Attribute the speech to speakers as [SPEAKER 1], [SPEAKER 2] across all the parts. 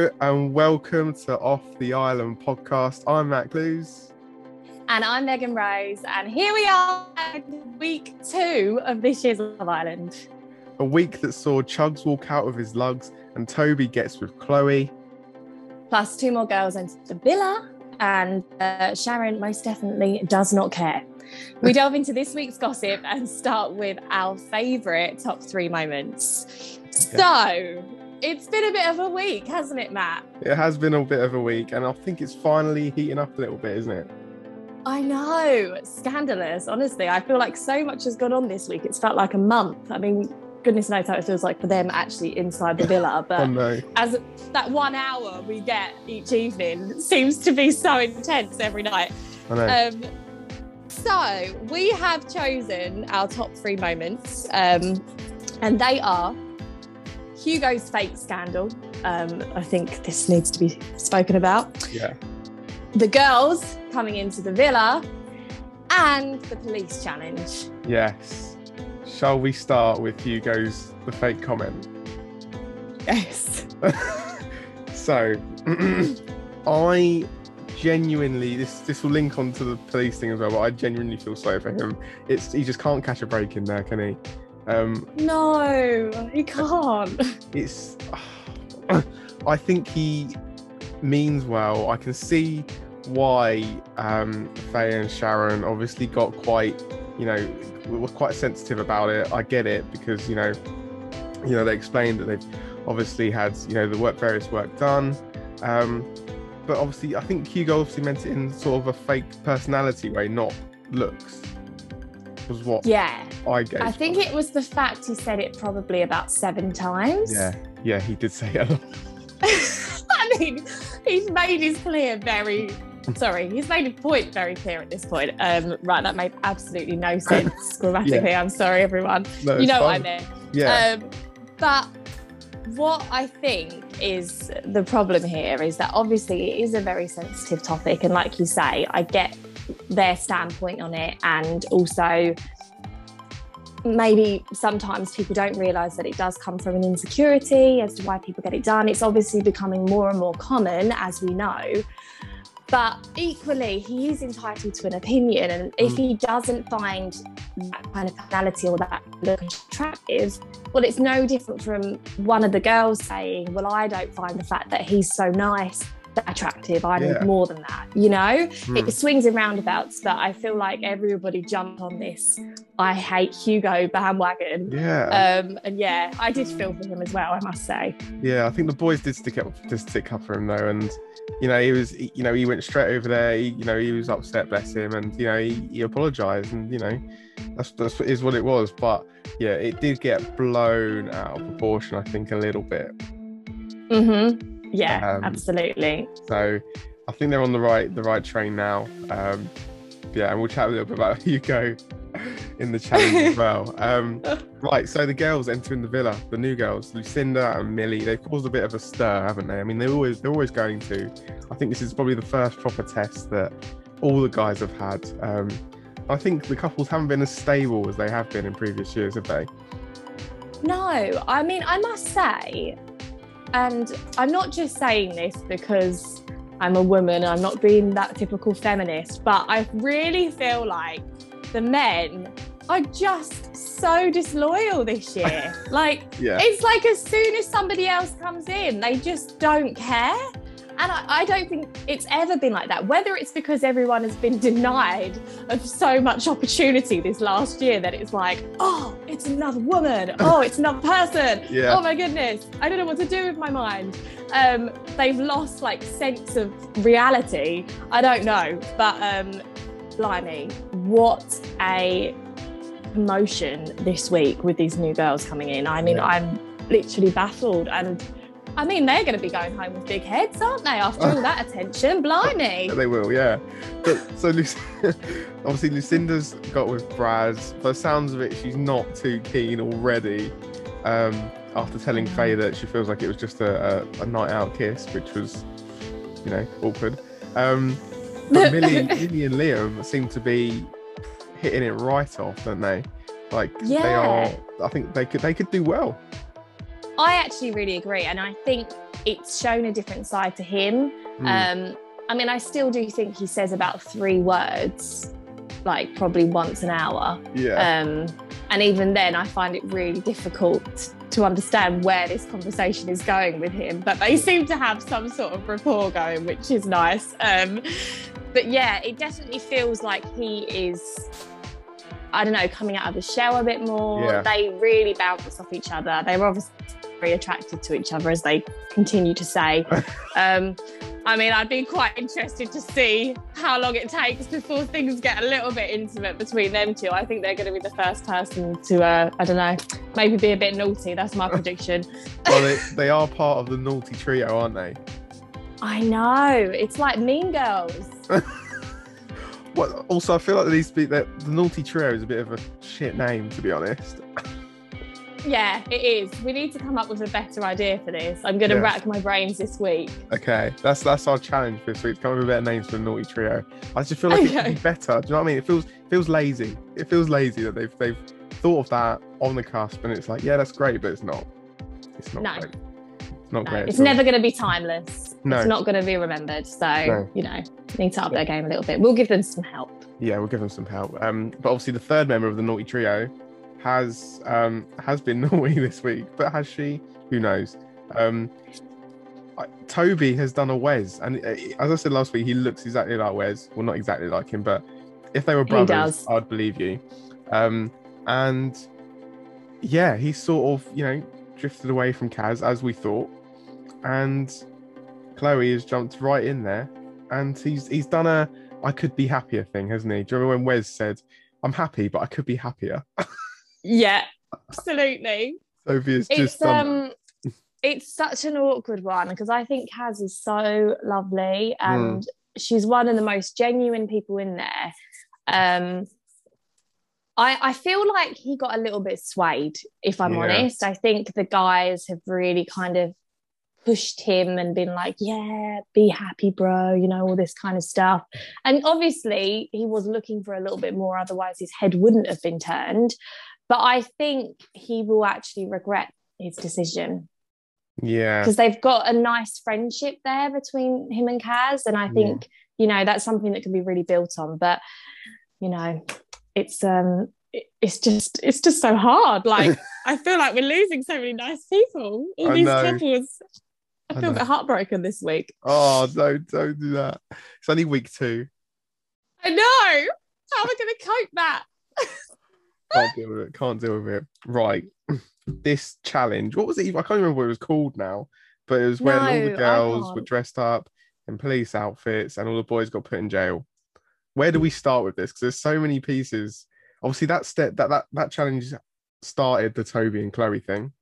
[SPEAKER 1] Hello and welcome to Off the Island podcast. I'm Matt Clues.
[SPEAKER 2] And I'm Megan Rose. And here we are, week two of this year's Love Island.
[SPEAKER 1] A week that saw Chuggs walk out of his lugs and Toby gets with Chloe.
[SPEAKER 2] Plus, two more girls enter the villa, and uh, Sharon most definitely does not care. We delve into this week's gossip and start with our favourite top three moments. So, it's been a bit of a week, hasn't it, Matt?
[SPEAKER 1] It has been a bit of a week, and I think it's finally heating up a little bit, isn't it?
[SPEAKER 2] I know, scandalous. Honestly, I feel like so much has gone on this week. It's felt like a month. I mean, goodness knows how it feels like for them actually inside the villa. But
[SPEAKER 1] oh, no.
[SPEAKER 2] as that one hour we get each evening seems to be so intense every night.
[SPEAKER 1] I know. Um,
[SPEAKER 2] so we have chosen our top three moments, um, and they are Hugo's fake scandal. Um, I think this needs to be spoken about.
[SPEAKER 1] Yeah.
[SPEAKER 2] The girls coming into the villa and the police challenge.
[SPEAKER 1] Yes. Shall we start with Hugo's the fake comment?
[SPEAKER 2] Yes.
[SPEAKER 1] so I genuinely this this will link onto the police thing as well, but I genuinely feel sorry for him. It's he just can't catch a break in there, can he?
[SPEAKER 2] Um, no, he can't.
[SPEAKER 1] It's. I think he means well. I can see why um, Faye and Sharon obviously got quite, you know, were quite sensitive about it. I get it because you know, you know, they explained that they've obviously had you know the work various work done. Um, but obviously, I think Hugo obviously meant it in sort of a fake personality way, not looks was what
[SPEAKER 2] yeah
[SPEAKER 1] I guess.
[SPEAKER 2] I think it was the fact he said it probably about seven times.
[SPEAKER 1] Yeah, yeah, he did say it a lot.
[SPEAKER 2] I mean, he's made his clear very sorry, he's made a point very clear at this point. Um, right, that made absolutely no sense grammatically. yeah. I'm sorry, everyone. No, you know what I meant.
[SPEAKER 1] Yeah.
[SPEAKER 2] Um, but what I think is the problem here is that obviously it is a very sensitive topic, and like you say, I get their standpoint on it and also maybe sometimes people don't realize that it does come from an insecurity as to why people get it done. It's obviously becoming more and more common as we know. But equally he is entitled to an opinion and if mm. he doesn't find that kind of personality or that look attractive well it's no different from one of the girls saying well i don't find the fact that he's so nice attractive. I need yeah. more than that. You know, mm. it swings and roundabouts, but I feel like everybody jumped on this. I hate Hugo bandwagon.
[SPEAKER 1] Yeah.
[SPEAKER 2] Um, and yeah, I did feel for him as well. I must say.
[SPEAKER 1] Yeah, I think the boys did stick up, did stick up for him though, and you know he was, you know, he went straight over there. He, you know, he was upset, bless him, and you know he, he apologized, and you know that's that's is what it was. But yeah, it did get blown out of proportion. I think a little bit.
[SPEAKER 2] Mhm. Yeah, um, absolutely.
[SPEAKER 1] So I think they're on the right the right train now. Um, yeah, and we'll chat a little bit about Hugo in the challenge as well. Um, right, so the girls entering the villa, the new girls, Lucinda and Millie, they've caused a bit of a stir, haven't they? I mean, they're always they're always going to. I think this is probably the first proper test that all the guys have had. Um, I think the couples haven't been as stable as they have been in previous years, have they?
[SPEAKER 2] No, I mean, I must say, and I'm not just saying this because I'm a woman, I'm not being that typical feminist, but I really feel like the men are just so disloyal this year. like, yeah. it's like as soon as somebody else comes in, they just don't care. And I, I, don't think it's ever been like that. Whether it's because everyone has been denied of so much opportunity this last year that it's like, oh, it's another woman. Oh, it's another person.
[SPEAKER 1] Yeah.
[SPEAKER 2] Oh my goodness. I don't know what to do with my mind. Um, they've lost like sense of reality. I don't know. But um, blimey, what a promotion this week with these new girls coming in. I mean, yeah. I'm literally baffled and I mean, they're going to be going home with big heads, aren't they? After all that attention, blimey.
[SPEAKER 1] they will, yeah. But, so obviously, Lucinda's got with Brad. By the sounds of it, she's not too keen already. Um, after telling mm. Faye that she feels like it was just a, a, a night out kiss, which was, you know, awkward. Um, but Millie, Millie and Liam seem to be hitting it right off, don't they? Like yeah. they are. I think they could they could do well.
[SPEAKER 2] I actually really agree. And I think it's shown a different side to him.
[SPEAKER 1] Mm.
[SPEAKER 2] Um, I mean, I still do think he says about three words, like probably once an hour.
[SPEAKER 1] yeah.
[SPEAKER 2] Um, and even then, I find it really difficult to understand where this conversation is going with him. But they seem to have some sort of rapport going, which is nice. Um, but yeah, it definitely feels like he is. I don't know, coming out of the shell a bit more.
[SPEAKER 1] Yeah.
[SPEAKER 2] They really bounce off each other. They were obviously very attracted to each other, as they continue to say. um, I mean, I'd be quite interested to see how long it takes before things get a little bit intimate between them two. I think they're going to be the first person to, uh, I don't know, maybe be a bit naughty. That's my prediction.
[SPEAKER 1] well, they, they are part of the naughty trio, aren't they?
[SPEAKER 2] I know. It's like Mean Girls.
[SPEAKER 1] What? Also, I feel like these be that the naughty trio is a bit of a shit name, to be honest.
[SPEAKER 2] Yeah, it is. We need to come up with a better idea for this. I'm going to
[SPEAKER 1] Yeah.
[SPEAKER 2] rack my brains this week.
[SPEAKER 1] Okay, that's that's our challenge for this week. Come up with better names for the naughty trio. I just feel like it
[SPEAKER 2] Okay.
[SPEAKER 1] could be better. Do you know what I mean? It feels feels lazy. It feels lazy that they've they've thought of that on the cusp, and it's like, yeah, that's great, but it's not. It's not
[SPEAKER 2] No.
[SPEAKER 1] great. It's not
[SPEAKER 2] No,
[SPEAKER 1] great.
[SPEAKER 2] it's never going to be timeless.
[SPEAKER 1] No.
[SPEAKER 2] It's not going to be remembered. So,
[SPEAKER 1] No.
[SPEAKER 2] you know, need to up their game a little bit. We'll give them some help.
[SPEAKER 1] Yeah, we'll give them some help. Um, but obviously the third member of the naughty trio has um has been naughty this week, but has she? Who knows? Um, I, Toby has done a Wes, and uh, as I said last week, he looks exactly like Wes. Well, not exactly like him, but if they were brothers. I'd believe you. Um, and yeah, he's sort of you know drifted away from Kaz as we thought, and Chloe has jumped right in there, and he's he's done a I could be happier thing, hasn't he? Do you remember when Wes said, "I'm happy, but I could be happier"?
[SPEAKER 2] Yeah, absolutely.
[SPEAKER 1] Sophia's
[SPEAKER 2] It's
[SPEAKER 1] just
[SPEAKER 2] um, it's such an awkward one because I think Kaz is so lovely
[SPEAKER 1] Hmm.
[SPEAKER 2] and she's one of the most genuine people in there. Um, I I feel like he got a little bit swayed, if I'm
[SPEAKER 1] Yeah.
[SPEAKER 2] honest. I think the guys have really kind of pushed him and been like, yeah, be happy, bro, you know, all this kind of stuff. And obviously, he was looking for a little bit more, otherwise, his head wouldn't have been turned. But I think he will actually regret his decision
[SPEAKER 1] yeah,
[SPEAKER 2] because they've got a nice friendship there between him and Kaz. And I think, you know, that's something that can be really built on. But, you know, it's, um, it's just it's just so hard like i feel like we're losing so many nice people all
[SPEAKER 1] I
[SPEAKER 2] these
[SPEAKER 1] know.
[SPEAKER 2] couples i
[SPEAKER 1] I
[SPEAKER 2] feel a bit heartbroken this week
[SPEAKER 1] Oh, don't don't do that. It's only week two.
[SPEAKER 2] i know how am i going to cope that
[SPEAKER 1] Can't deal with it. Can't deal with it. Right. This challenge. What was it? I can't remember what it was called now. But it was when all the girls were dressed up in police outfits and all the boys got put in jail. Where do we start with this? Because there's so many pieces. Obviously, that step that that that challenge started the Toby and Chloe thing.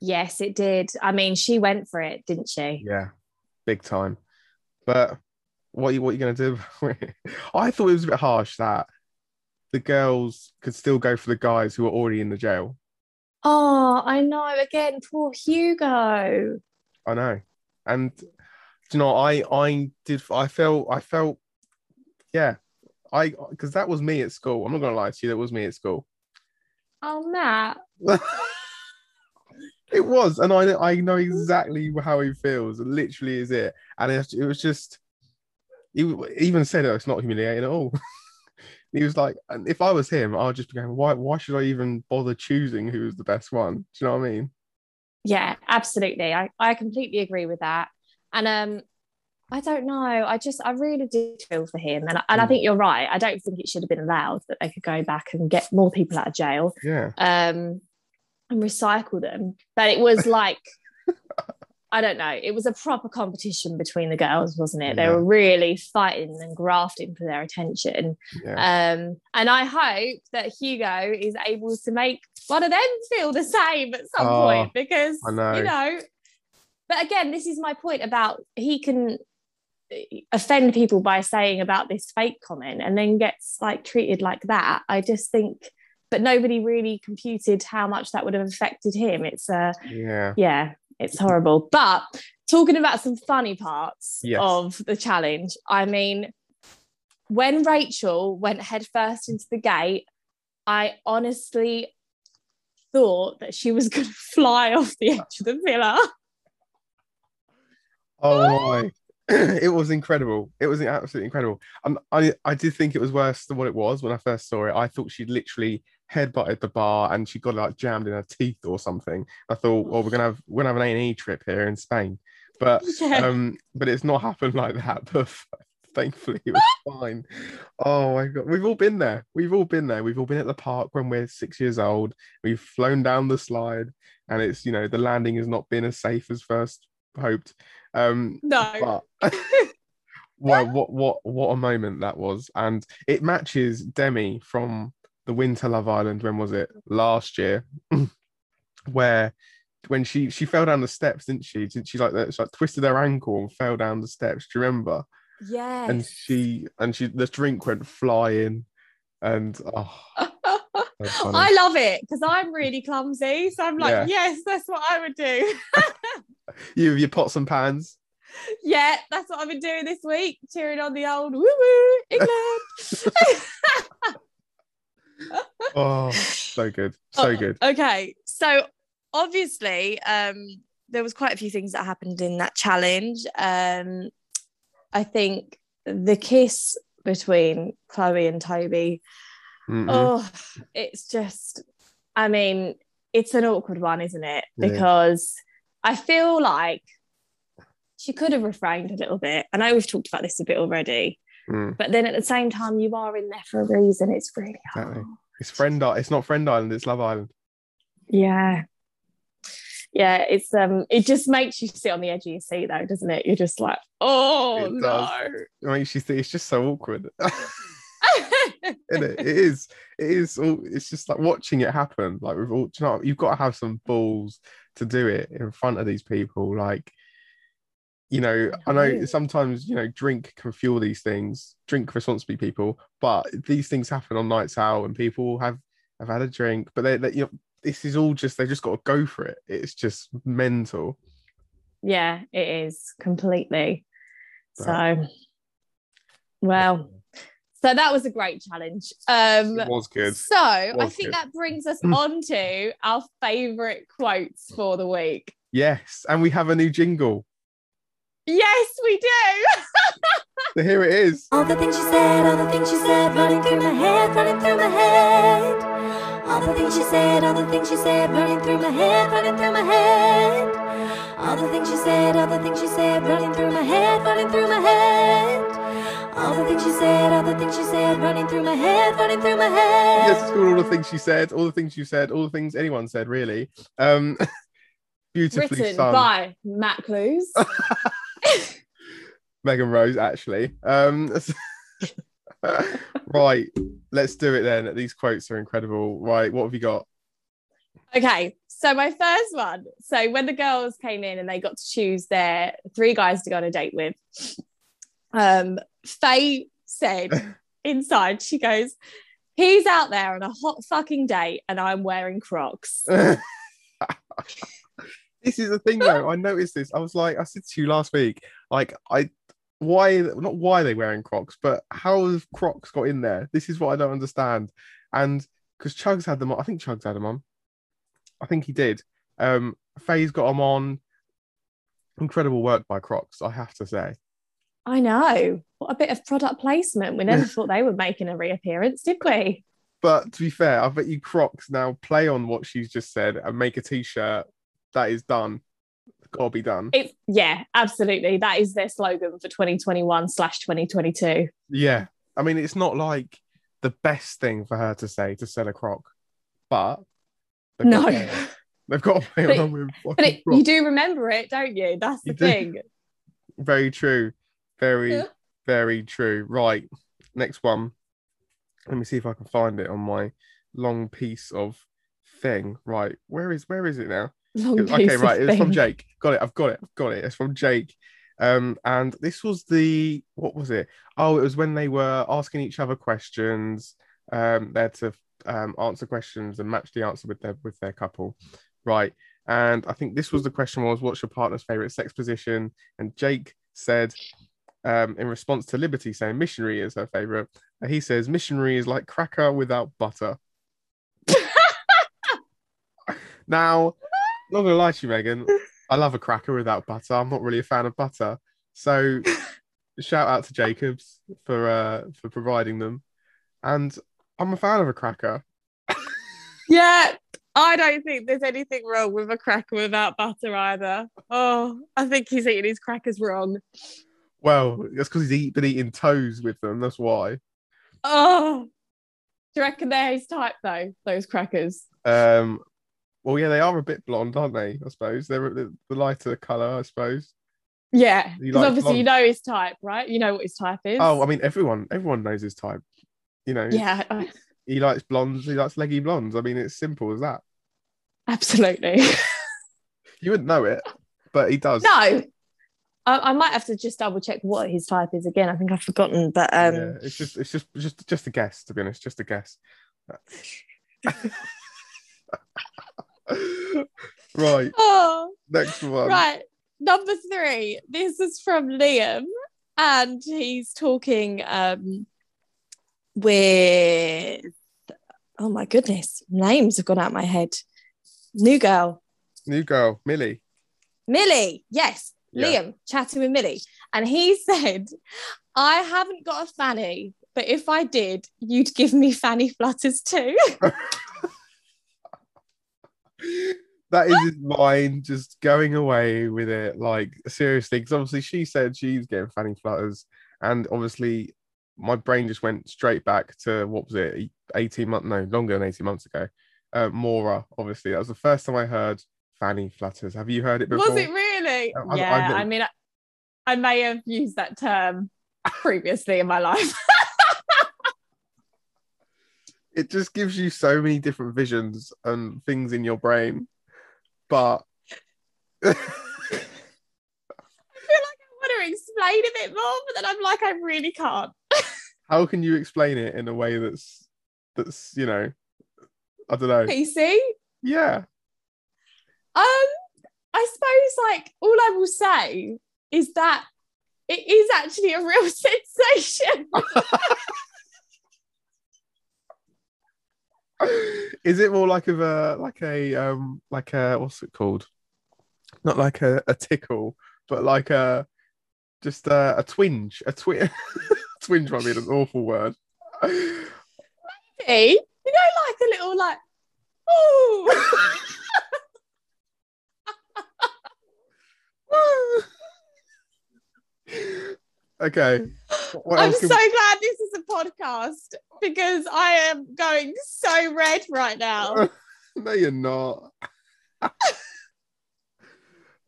[SPEAKER 2] yes it did i mean she went for it didn't she
[SPEAKER 1] Yeah, big time. But what are you what are you gonna do? I thought it was a bit harsh that the girls could still go for the guys who were already in the jail.
[SPEAKER 2] oh i know again poor hugo
[SPEAKER 1] I know, and do you know I I did I felt I felt yeah I because that was me at school. I'm not gonna lie to you, that was me at school.
[SPEAKER 2] oh matt
[SPEAKER 1] it was, and I I know exactly how he feels. It literally is it, and it, it was just. He even said oh, it's not humiliating at all. he was like, and if I was him, I'd just be going, why why should I even bother choosing who was the best one? Do you know what I mean?
[SPEAKER 2] yeah absolutely. I, I completely agree with that. And um i don't know. I just i really did feel for him. And, and i
[SPEAKER 1] Mm.
[SPEAKER 2] think you're right. I don't think it should have been allowed that they could go back and get more people out of jail
[SPEAKER 1] Yeah,
[SPEAKER 2] um and recycle them. But it was like i don't know it was a proper competition between the girls wasn't it they were really fighting and grafting for their attention
[SPEAKER 1] yeah,
[SPEAKER 2] um, and I hope that Hugo is able to make one of them feel the same at some
[SPEAKER 1] Oh,
[SPEAKER 2] point because
[SPEAKER 1] know.
[SPEAKER 2] you know. But again, this is my point about he can offend people by saying about this fake comment and then gets like treated like that. I just think, but nobody really computed how much that would have affected him. It's uh
[SPEAKER 1] yeah.
[SPEAKER 2] yeah, it's horrible. But talking about some funny parts
[SPEAKER 1] Yes.
[SPEAKER 2] of the challenge, I mean, when Rachel went headfirst into the gate, I honestly thought that she was going to fly off the edge of the villa.
[SPEAKER 1] Oh my. it was incredible. It was absolutely incredible. And I, I did think it was worse than what it was when I first saw it. I thought she'd literally headbutted the bar and she got like jammed in her teeth or something. I thought, well, we're gonna have we're gonna have an A and E trip here in Spain, but
[SPEAKER 2] Yeah.
[SPEAKER 1] um, but it's not happened like that. But thankfully, it was fine. Oh my god, we've all been there. We've all been there. We've all been at the park when we're six years old. We've flown down the slide, and it's you know the landing has not been as safe as first hoped. Um,
[SPEAKER 2] No.
[SPEAKER 1] but wow, what what what a moment that was, and it matches Demi from the Winter Love Island. When was it? Last year, where when she she fell down the steps, didn't she? Didn't she like that? She like twisted her ankle and fell down the steps. Do you remember?
[SPEAKER 2] Yeah.
[SPEAKER 1] And she and she the drink went flying, and oh.
[SPEAKER 2] I love it because I'm really clumsy. So I'm like,
[SPEAKER 1] Yeah.
[SPEAKER 2] yes, that's what I would do.
[SPEAKER 1] you with your pots and pans.
[SPEAKER 2] yeah, that's what I've been doing this week, cheering on the old woo woo England.
[SPEAKER 1] Oh, so good, so
[SPEAKER 2] Oh,
[SPEAKER 1] good.
[SPEAKER 2] Okay, so obviously, um, there was quite a few things that happened in that challenge. Um, I think the kiss between Chloe and Toby.
[SPEAKER 1] Mhm.
[SPEAKER 2] Oh, it's just, I mean, it's an awkward one, isn't it?
[SPEAKER 1] Yeah.
[SPEAKER 2] Because I feel like she could have refrained a little bit. I know we've talked about this a bit already,
[SPEAKER 1] Mm.
[SPEAKER 2] but then at the same time, you are in there for a reason. It's really hard.
[SPEAKER 1] Exactly. It's friend. It's not Friend Island. It's Love Island.
[SPEAKER 2] Yeah. Yeah, it's um it just makes you sit on the edge of your seat though, doesn't it? You're just like, oh
[SPEAKER 1] It
[SPEAKER 2] no.
[SPEAKER 1] does. I mean, she's it's just so awkward. It? It is. It is. All, it's just like watching it happen. Like we've all, you know, you've got to have some balls to do it in front of these people. Like, you know, I know sometimes you know drink can fuel these things. Drink responsibly, people. But these things happen on nights out, and people have have had a drink. But they, they you know, this is all just they just got to go for it. It's just mental.
[SPEAKER 2] yeah, it is completely. So well, so that was a great challenge. Um
[SPEAKER 1] It was good.
[SPEAKER 2] So I think
[SPEAKER 1] good.
[SPEAKER 2] that brings us on to our favorite quotes for the week.
[SPEAKER 1] Yes, and we have a new jingle.
[SPEAKER 2] Yes, we do.
[SPEAKER 1] So here it is.
[SPEAKER 3] All the things she said, all the things she said, running through my head, running through my head. All the things she said, all the things she said, running through my head, running through my head. All the things she said, all the things she said, running through my head, running through my head. All the things she said, all the things she said, running through my head, running through my head.
[SPEAKER 1] Yes, it's called all the things she said, all the things you said, all the things anyone said, really. Um, beautifully
[SPEAKER 2] Written
[SPEAKER 1] sung,
[SPEAKER 2] by Matt Clues.
[SPEAKER 1] Megan Rose, actually. Um, right, let's do it then. These quotes are incredible. Right, what have you got?
[SPEAKER 2] Okay, so my first one. So when the girls came in and they got to choose their three guys to go on a date with, um, Faye said inside, she goes, "He's out there on a hot fucking date, and I'm wearing Crocs."
[SPEAKER 1] this is the thing though i noticed this i was like i said to you last week like i why not why they wearing crocs but how have crocs got in there? This is what i don't understand. And because chuggs had them on i think chuggs had them on. I think he did. Um faye's got them on. Incredible work by crocs i have to say.
[SPEAKER 2] I know. What a bit of product placement. We never thought they were making a reappearance, did we?
[SPEAKER 1] but to be fair i bet you crocs now play on what she's just said and make a t-shirt that is done gotta be done
[SPEAKER 2] It's yeah, absolutely. That is their slogan for 2021 slash 2022.
[SPEAKER 1] Yeah. I mean, it's not like the best thing for her to say to sell a croc, but
[SPEAKER 2] No.
[SPEAKER 1] they've got to play
[SPEAKER 2] But-
[SPEAKER 1] along with
[SPEAKER 2] But it, you do remember it, don't you? That's the
[SPEAKER 1] You do.
[SPEAKER 2] thing.
[SPEAKER 1] Very true. Very,
[SPEAKER 2] Yeah.
[SPEAKER 1] very true. Right. Next one. Let me see if I can find it on my long piece of thing. Right. Where is where is it now? Okay, right. It's from. Jake. Got it. I've got it. I've got it. It's from Jake. Um, and this was the what was it? Oh, it was when they were asking each other questions. Um, they had to um, answer questions and match the answer with their with their couple, right? And I think this was the question was, what's your partner's favorite sex position? And Jake said, um, in response to Liberty saying missionary is her favorite, uh, he says missionary is like cracker without butter. now, not gonna lie to you, Megan. I love a cracker without butter. I'm not really a fan of butter. So shout out to Jacobs for uh for providing them. And I'm a fan of a cracker.
[SPEAKER 2] Yeah, I don't think there's anything wrong with a cracker without butter either. Oh, I think he's eating his crackers wrong.
[SPEAKER 1] Well, that's because he's eat, been eating toes with them. That's why.
[SPEAKER 2] Oh, do you reckon they're his type though? Those crackers.
[SPEAKER 1] Um, well, yeah, they are a bit blonde, aren't they? I suppose they're the, the lighter color. I suppose.
[SPEAKER 2] Yeah, because
[SPEAKER 1] like
[SPEAKER 2] obviously you know his type, right? You know what his type is.
[SPEAKER 1] Oh, I mean, everyone everyone knows his type. You know,
[SPEAKER 2] yeah,
[SPEAKER 1] he likes blondes. He likes leggy blondes. I mean, it's simple as that.
[SPEAKER 2] absolutely.
[SPEAKER 1] You wouldn't know it, but he does.
[SPEAKER 2] no, I, I might have to just double check what his type is again. I think I've forgotten, but um,
[SPEAKER 1] yeah, it's just it's just just just a guess. To be honest, just a guess. right,
[SPEAKER 2] oh,
[SPEAKER 1] next one.
[SPEAKER 2] right. Number three. This is from Liam, and he's talking um with. Oh my goodness, names have gone out my head. New girl.
[SPEAKER 1] New girl, Millie.
[SPEAKER 2] Millie, yes,
[SPEAKER 1] Yeah.
[SPEAKER 2] Liam chatting with Millie. And he said, I haven't got a fanny, but if I did, you'd give me fanny flutters too.
[SPEAKER 1] that is his mind just going away with it. Like seriously, because obviously she said she's getting fanny flutters, and obviously my brain just went straight back to what was it, eighteen months? No, longer than eighteen months ago. Uh, Maura, obviously, that was the first time I heard fanny flutters. Have you heard it before?
[SPEAKER 2] Was it really?
[SPEAKER 1] I-
[SPEAKER 2] yeah, I mean, I, I may have used that term previously in my life.
[SPEAKER 1] It just gives you so many different visions and things in your brain, but.
[SPEAKER 2] I feel like I want to explain a bit more, but then I'm like, I really can't.
[SPEAKER 1] how can you explain it in a way that's that's you know i don't know
[SPEAKER 2] PC?
[SPEAKER 1] yeah
[SPEAKER 2] Um, I suppose like all I will say is that it is actually a real sensation.
[SPEAKER 1] is it more like of a like a um like a what's it called? Not like a, a tickle but like a just a, a twinge a twin twinge might be an awful word.
[SPEAKER 2] Hey, you know, like a little like, oh,
[SPEAKER 1] okay
[SPEAKER 2] I'm so
[SPEAKER 1] can-
[SPEAKER 2] glad this is a podcast because I am going so red right now.
[SPEAKER 1] no, you're not.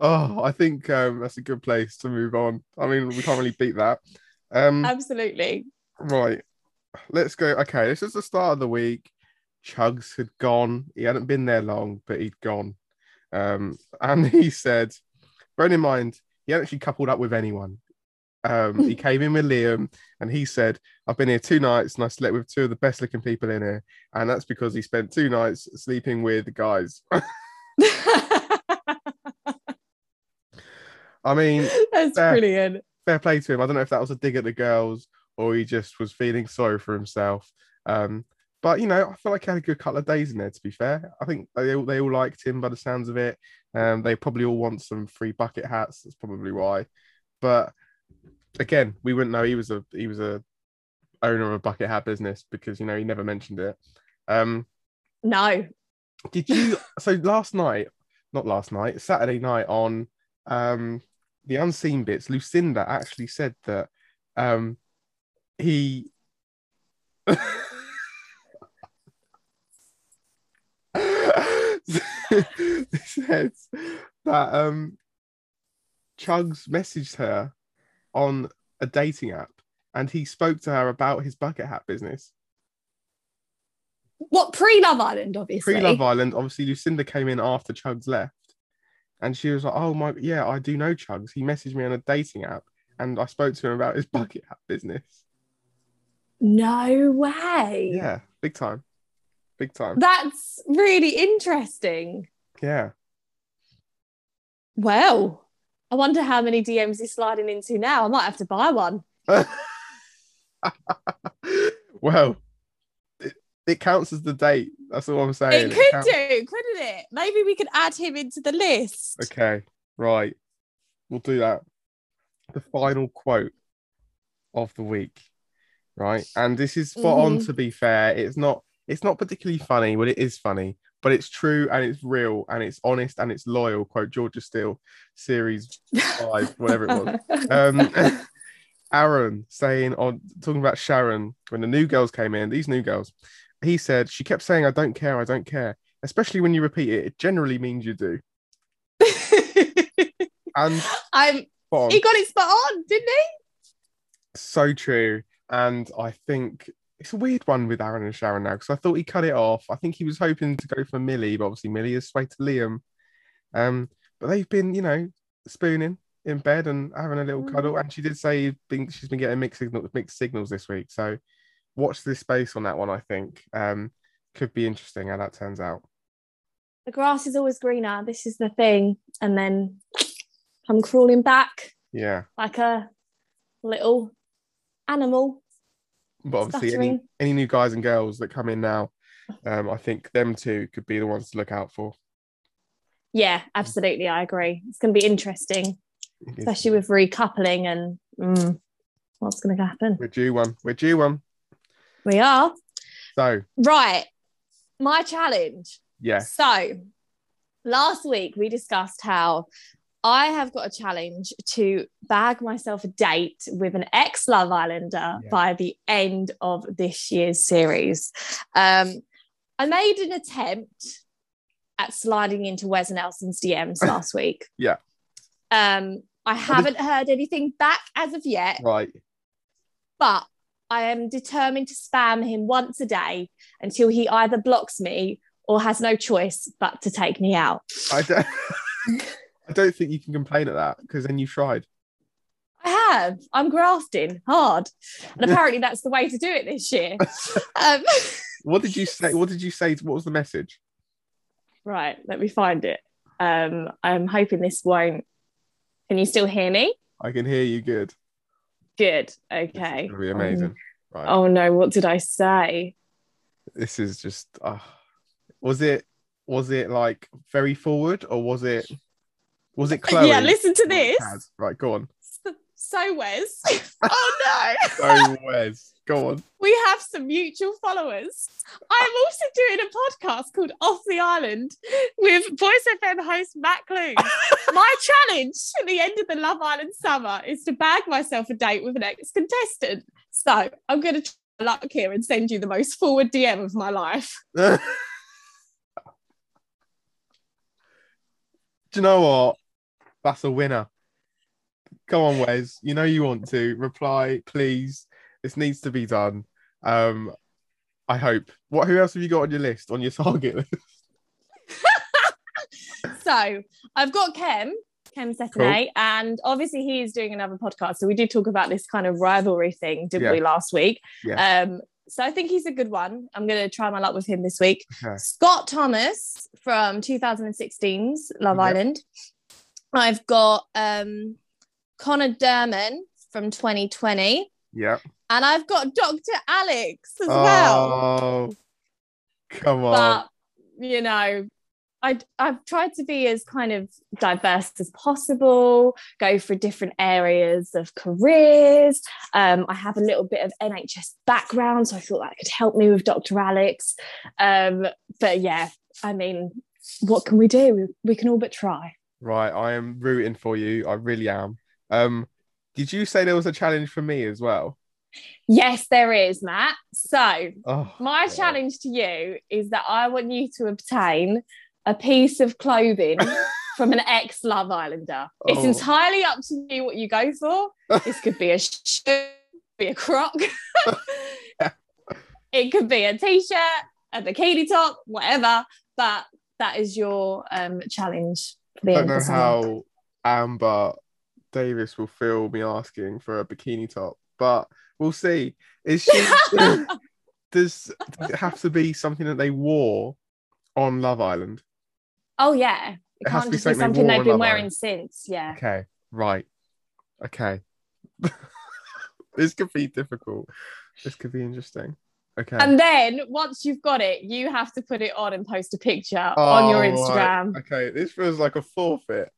[SPEAKER 1] oh, I think um, that's a good place to move on. I mean, we can't really beat that. Um,
[SPEAKER 2] Absolutely.
[SPEAKER 1] right, let's go. Okay, this is the start of the week. Chuggs had gone. He hadn't been there long, but he'd gone. Um, and he said, bearing in mind, he hadn't actually coupled up with anyone. Um, he came in with Liam and he said, I've been here two nights and I slept with two of the best looking people in here. And that's because he spent two nights sleeping with the guys. I mean,
[SPEAKER 2] That's
[SPEAKER 1] Fair.
[SPEAKER 2] brilliant.
[SPEAKER 1] fair play to him. I don't know if that was a dig at the girls or he just was feeling sorry for himself. Um, but you know, I feel like he had a good couple of days in there. To be fair, I think they all, they all liked him by the sounds of it. Um, they probably all want some free bucket hats. That's probably why. But again, we wouldn't know he was a he was a owner of a bucket hat business because you know he never mentioned it. Um,
[SPEAKER 2] No.
[SPEAKER 1] did you? so last night, not last night, Saturday night on um the unseen bits, Lucinda actually said that um he said that um Chuggs messaged her on a dating app and he spoke to her about his bucket hat business.
[SPEAKER 2] What pre Love Island, obviously.
[SPEAKER 1] Pre Love Island, obviously Lucinda came in after Chuggs left, and she was like, "Oh my, yeah, I do know Chuggs. He messaged me on a dating app, and I spoke to him about his bucket hat business.
[SPEAKER 2] No way.
[SPEAKER 1] Yeah, big time, big time.
[SPEAKER 2] That's really interesting.
[SPEAKER 1] Yeah,
[SPEAKER 2] Well, I wonder how many DMs he's sliding into now. I might have to buy one.
[SPEAKER 1] well, it, it counts as the date. That's all I'm saying.
[SPEAKER 2] It could
[SPEAKER 1] counts-
[SPEAKER 2] do, couldn't it? Maybe we could add him into the list.
[SPEAKER 1] Okay, Right. We'll do that. The final quote of the week. Right. And this is spot on
[SPEAKER 2] Mhm.
[SPEAKER 1] to be fair. It's not it's not particularly funny, but it is funny. But it's true and it's real and it's honest and it's loyal. Quote Georgia Steel, series five, whatever it was. Um Aaron saying on talking about Sharon when the new girls came in, these new girls, he said she kept saying, I don't care, I don't care. Especially when you repeat it, it generally means you do. And
[SPEAKER 2] I'm. He got it spot on, didn't he?
[SPEAKER 1] so true. And I think it's a weird one with Aaron and Sharon now because I thought he cut it off. I think he was hoping to go for Millie, but obviously Millie is swayed to Liam. Um, but they've been, you know, spooning in bed and having a little cuddle. And she did say he's she's been getting mixed signals, mixed signals this week. So watch this space on that one. I think um, could be interesting how that turns out.
[SPEAKER 2] The grass is always greener. This is the thing, and then come crawling back
[SPEAKER 1] Yeah,
[SPEAKER 2] like a little animal.
[SPEAKER 1] But obviously any, any new guys and girls that come in now, um, I think them two could be the ones to look out for.
[SPEAKER 2] Yeah, absolutely. I agree. It's going to be interesting, especially with recoupling and mm, what's going to happen.
[SPEAKER 1] We're due one. We're due one.
[SPEAKER 2] We are
[SPEAKER 1] So
[SPEAKER 2] right. My challenge.
[SPEAKER 1] yes,
[SPEAKER 2] So, last week we discussed how I have got a challenge to bag myself a date with an ex Love Islander
[SPEAKER 1] Yeah.
[SPEAKER 2] by the end of this year's series. Um, I made an attempt at sliding into Wes and Nelson's DMs last week.
[SPEAKER 1] Yeah.
[SPEAKER 2] Um, I haven't heard anything back as of yet,
[SPEAKER 1] right.
[SPEAKER 2] but I am determined to spam him once a day until he either blocks me or has no choice but to take me out.
[SPEAKER 1] I don't. I don't think you can complain at that because then you tried.
[SPEAKER 2] I have. I'm grafting hard. And apparently that's the way to do it this year. Um,
[SPEAKER 1] What did you say? What did you say? What was the message?
[SPEAKER 2] right, let me find it. Um, I'm hoping this won't. Can you still hear me?
[SPEAKER 1] I can hear you good.
[SPEAKER 2] Good. Okay.
[SPEAKER 1] be amazing. Right.
[SPEAKER 2] Oh, no, what did I say?
[SPEAKER 1] This is just. Uh, was it? Was it like very forward or was it? Was it Chloe?
[SPEAKER 2] Yeah, listen to this.
[SPEAKER 1] Right, go on.
[SPEAKER 2] So, Wes. oh, no.
[SPEAKER 1] so Wes. Go on.
[SPEAKER 2] we have some mutual followers. I'm also doing a podcast called Off the Island with Voice FM host Matt Clue. My challenge at the end of the Love Island summer is to bag myself a date with an ex contestant. So I'm going to try luck here and send you the most forward DM of my life.
[SPEAKER 1] Do you know what? That's a winner. Come on, Wes. You know you want to reply, please. This needs to be done. Um, I hope. What? Who else have you got on your list? On your target list?
[SPEAKER 2] So I've got Kem, Kem Cetinay, and obviously he is doing another podcast. So we did talk about this kind of rivalry thing, didn't
[SPEAKER 1] Yeah.
[SPEAKER 2] we, last week?
[SPEAKER 1] Yeah.
[SPEAKER 2] Um, so I think he's a good one. I'm going to try my luck with him this week.
[SPEAKER 1] Okay.
[SPEAKER 2] Scott Thomas from 2016's Love
[SPEAKER 1] Yep.
[SPEAKER 2] Island. I've got um, Connor Durman from 2020.
[SPEAKER 1] Yeah.
[SPEAKER 2] And I've got Dr. Alex as well.
[SPEAKER 1] Oh, come on.
[SPEAKER 2] But, you know, I, I've tried to be as kind of diverse as possible, go for different areas of careers. Um, I have a little bit of NHS background, so I thought that could help me with Dr. Alex. Um, but yeah, I mean, what can we do? We, we can all but try.
[SPEAKER 1] Right, I am rooting for you. I really am. Um, did you say there was a challenge for me as well?
[SPEAKER 2] Yes, there is, Matt. So,
[SPEAKER 1] Oh,
[SPEAKER 2] my
[SPEAKER 1] God.
[SPEAKER 2] challenge to you is that I want you to obtain a piece of clothing from an ex Love Islander. It's
[SPEAKER 1] Oh.
[SPEAKER 2] entirely up to you what you go for. This could be a shirt, be a croc, it could be a t-shirt, a bikini top, whatever. But that is your um, challenge the
[SPEAKER 1] I don't know how Amber Davies will feel me asking for a bikini top, but we'll see. Is she? does, does it have to be something that they wore on Love Island?
[SPEAKER 2] Oh yeah, it,
[SPEAKER 1] It has to
[SPEAKER 2] can't
[SPEAKER 1] be
[SPEAKER 2] just be
[SPEAKER 1] something they
[SPEAKER 2] they've been
[SPEAKER 1] Love
[SPEAKER 2] wearing
[SPEAKER 1] Island.
[SPEAKER 2] since. Yeah.
[SPEAKER 1] Okay, right. Okay. this could be difficult. This could be interesting. Okay.
[SPEAKER 2] And then once you've got it, you have to put it on and post a picture oh, on your
[SPEAKER 1] oh,
[SPEAKER 2] Instagram. Right.
[SPEAKER 1] Okay, this feels like a forfeit.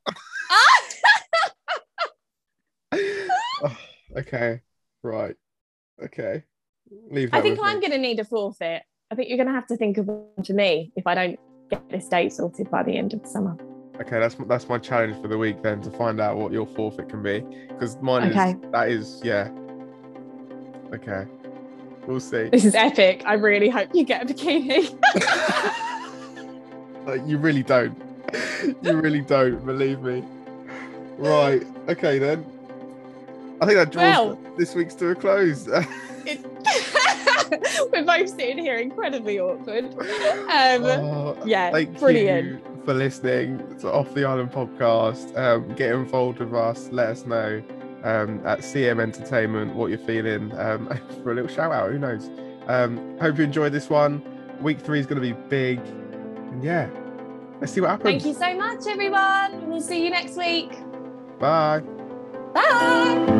[SPEAKER 2] oh,
[SPEAKER 1] okay, right. Okay. Leave
[SPEAKER 2] I think I'm going to need a forfeit. I think you're going to have to think of one to me if I don't get this date sorted by the end of the summer.
[SPEAKER 1] Okay, that's that's my challenge for the week then to find out what your forfeit can be because mine
[SPEAKER 2] okay.
[SPEAKER 1] is that is yeah. Okay we'll see.
[SPEAKER 2] This is epic. I really hope you get a bikini.
[SPEAKER 1] Like, you really don't. You really don't. Believe me. Right. Okay then. I think that draws
[SPEAKER 2] Well.
[SPEAKER 1] this week's to a close.
[SPEAKER 2] We're both sitting here incredibly awkward. Um,
[SPEAKER 1] Oh,
[SPEAKER 2] yeah,
[SPEAKER 1] thank
[SPEAKER 2] brilliant.
[SPEAKER 1] you for listening to Off the Island podcast. Um, get involved with us. Let us know um, at CM Entertainment what you're feeling um, for a little shout out. Who knows? Um, hope you enjoyed this one. Week three is going to be big. And yeah, let's see what happens.
[SPEAKER 2] Thank you so much, everyone. We'll see you next week.
[SPEAKER 1] Bye.
[SPEAKER 2] Bye.